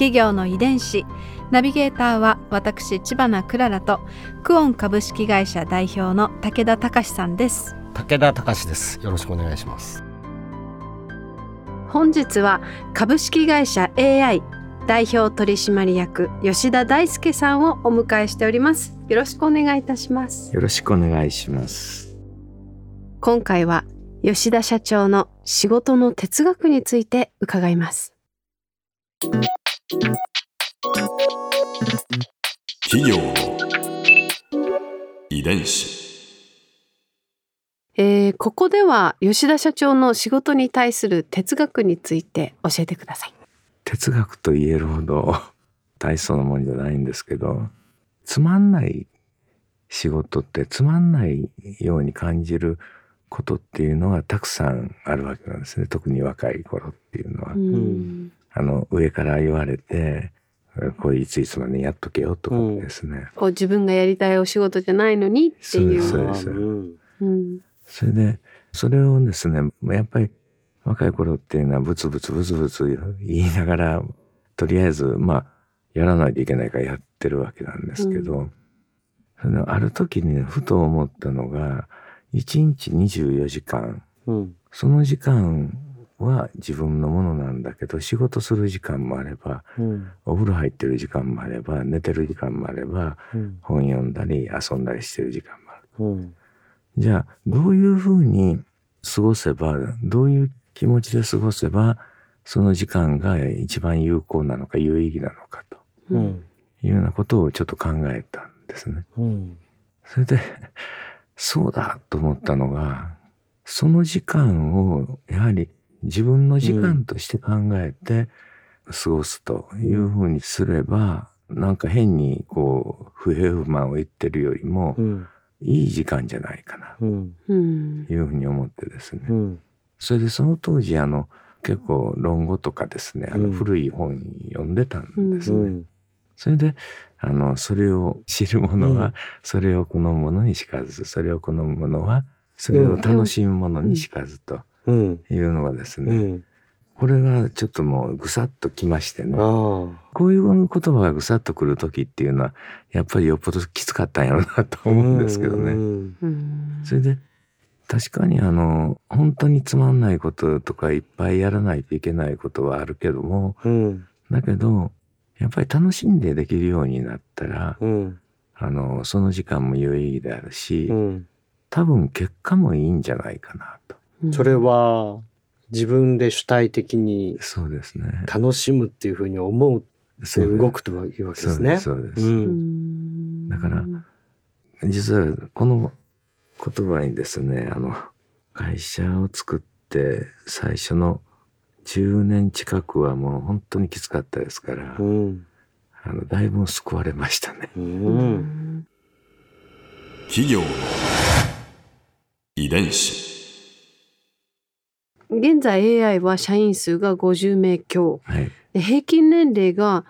企業の遺伝子。ナビゲーターは私千葉なクララとクオン株式会社代表の武田隆さんです。武田隆です。よろしくお願いします。本日は株式会社 AI 代表取締役吉田大輔さんをお迎えしております。よろしくお願いいたします。よろしくお願いします。今回は吉田社長の仕事の哲学について伺います企業の遺伝子。えー、ここでは吉田社長の仕事に対する哲学について教えてください哲学と言えるほど 大層なもんじゃないんですけどつまんない仕事ってつまんないように感じることっていうのはたくさんあるわけなんですね特に若い頃っていうのは。うんあの上から言われてこれいついつまでやっとけよとかですね、こう自分がやりたいお仕事じゃないのにっていう。そうですうんうん。それでそれをですねやっぱり若い頃っていうのはブツブツブツブツ言いながらとりあえずまあやらないといけないからやってるわけなんですけど、それである時にねふと思ったのが1日24時間。うん。その時間は自分のものなんだけど仕事する時間もあればうん。お風呂入ってる時間もあれば寝てる時間もあればうん。本読んだり遊んだりしてる時間もある。うん。じゃあどういうふうに過ごせばどういう気持ちで過ごせばその時間が一番有効なのか有意義なのかとうん。いうようなことをちょっと考えたんですね。うん。それでそうだと思ったのがその時間をやはり自分の時間として考えて過ごすというふうにすれば、なんか変にこう不平不満を言ってるよりもうん。いい時間じゃないかなうん。いうふうに思ってですね。うん。それでその当時あの結構論語とかですねあのうん。古い本読んでたんですね。うん。それであのそれを知る者は、うん。それを好む者にしかずそれを好む者はそれを楽しむ者にしかずと。うんいうのがですね、うん。これがちょっともうぐさっときましてね。あこういう言葉がぐさっとくる時っていうのはやっぱりよっぽどきつかったんやろうなとあ思うんですけどね。うん。うん。それで確かにあの本当につまんないこととかいっぱいやらないといけないことはあるけどもうん。だけどやっぱり楽しんでできるようになったらうん。あのその時間も有意義であるし、うん。多分結果もいいんじゃないかなとそれは自分で主体的にそうですね。楽しむっていうふうに思う動くというわけですね。そうですそうだから実はこの言葉にですねあの会社を作って最初の10年近くはもう本当にきつかったですから、うん。あのだいぶ救われましたね。企業の遺伝子。現在 AI は社員数が50名強。はい、で平均年齢が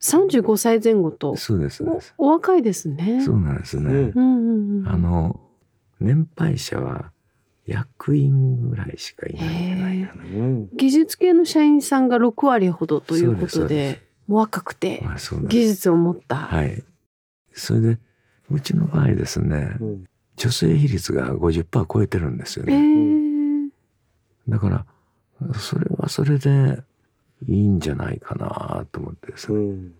35歳前後とそうですそうです。おお若いですね。そうなんですね。うん。うんうんうん。あの年配者は役員ぐらいしかいないんじゃない技術系の社員さんが6割ほどということでで若くて技術を持った、はい。それでうちの場合ですね、うん。女性比率が50%超えてるんですよえね。ーだからそれはそれでいいんじゃないかなと思ってですね。うん。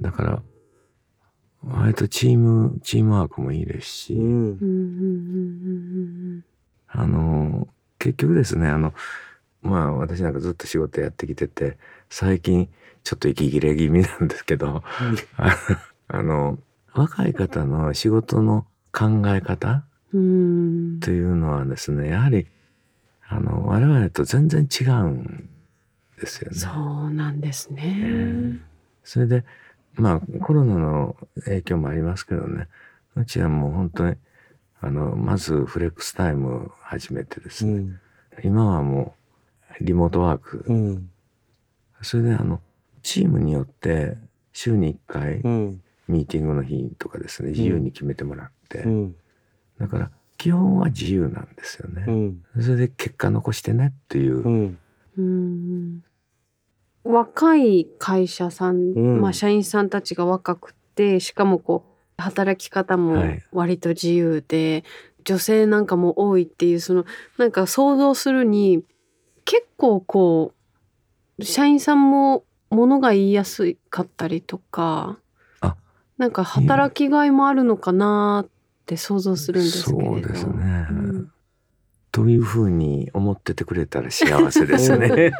だから割とチームチームワークもいいですし、うん。あの結局ですねあのまあ私なんかずっと仕事やってきてて最近ちょっと息切れ気味なんですけどああの若い方の仕事の考え方というのはですねやはりあの我々と全然違うんですよね。そうなんですね。えーそれでまあコロナの影響もありますけどねうちはもう本当にあのまずフレックスタイムを始めてですね、うん。今はもうリモートワーク、うん。それであのチームによって週に1回うん。ミーティングの日とかですね自由に決めてもらって、うん。だから基本は自由なんですよね、うん。それで結果残してねっていう、うん。うん。若い会社さん、うん。まあ社員さんたちが若くてしかもこう働き方もはい。割と自由で、女性なんかも多いっていうそのなんか想像するに結構こう社員さんも物が言いやすかったりとかあ。なんか働きがいもあるのかなって想像するんですけれどそうですね、うんというふうに思っててくれたら幸せですね。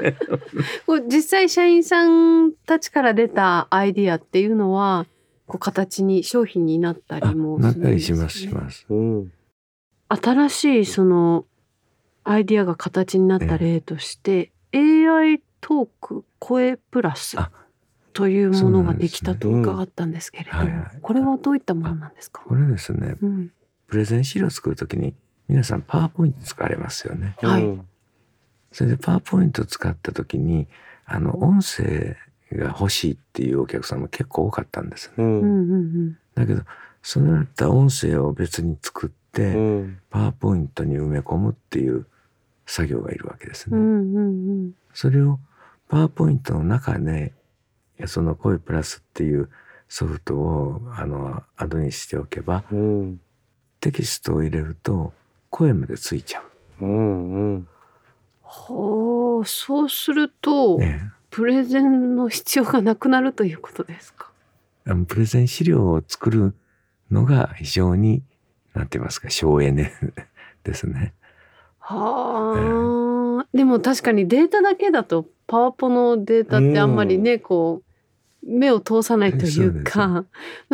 実際社員さんたちから出たアイディアっていうのはこう形に商品になったありもなっするんですよねたりしますします。うん。新しいそのアイディアが形になった例として、AI トーク声プラスあというものができたと伺ったんですけれども、うんはいはいこれはどういったものなんですか、これですね、うん、プレゼン資料作るときに皆さんパワーポイント使われますよね。はいうんそれでパワーポイントを使ったときにあの音声が欲しいっていうお客さんも結構多かったんですね。う。うんだけどそれだったら音声を別に作って、うん。パワーポイントに埋め込むっていう作業がいるわけですね。うんうんうんそれをパワーポイントの中でその声プラスっていうソフトをあのアドにしておけばうん。テキストを入れると声までついちゃうん。うん。ほうそうすると、う。ねプレゼンの必要がなくなるということですか？あのプレゼン資料を作るのが非常になんて言いますか？省エネ ですね。はあ、でも確かにデータだけだとパワポのデータってあんまりね、こう目を通さないというか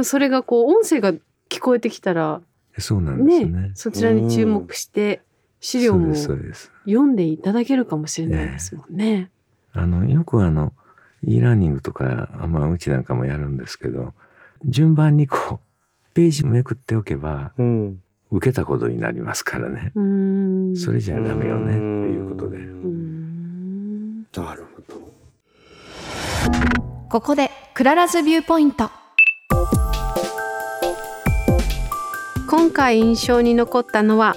それがこう音声が聞こえてきたらそうなんですねね。そちらに注目して資料も。読んでいただけるかもしれないですもんね。あのよくあの e ラーニングとか、まあ、うちなんかもやるんですけど順番にこうページめくっておけばうん。受けたことになりますからね。それじゃダメよねっていうことで。なるほど。ここで Clara's viewpoint。今回印象に残ったのは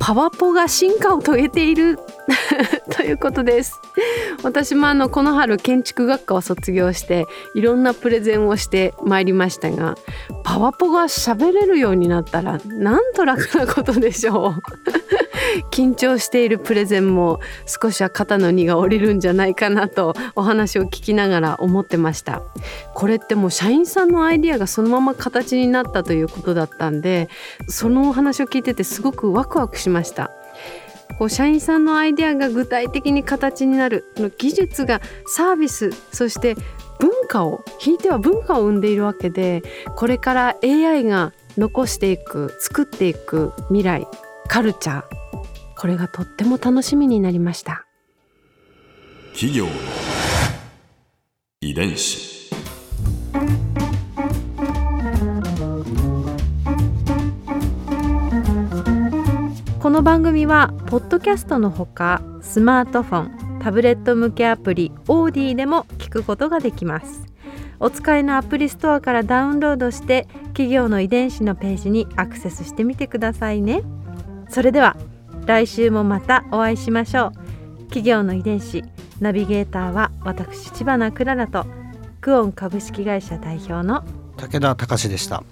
パワポが進化を遂げている ということです。私もあのこの春建築学科を卒業していろんなプレゼンをしてまいりましたがパワポが喋れるようになったらなんと楽なことでしょう。緊張しているプレゼンも少しは肩の荷が下りるんじゃないかなとお話を聞きながら思ってました。これってもう社員さんのアイディアがそのまま形になったということだったんでそのお話を聞いててすごくワクワクしました。こう社員さんのアイデアが具体的に形になるの技術がサービスそして文化をひいては文化を生んでいるわけでこれから AI が残していく作っていく未来カルチャーこれがとっても楽しみになりました。企業の遺伝子。この番組はポッドキャストのほかスマートフォンタブレット向けアプリオーディでも聞くことができます。お使いのアプリストアからダウンロードして企業の遺伝子のページにアクセスしてみてくださいね。それでは来週もまたお会いしましょう企業の遺伝子ナビゲーターは私千葉なクララとクオン株式会社代表の武田隆でした。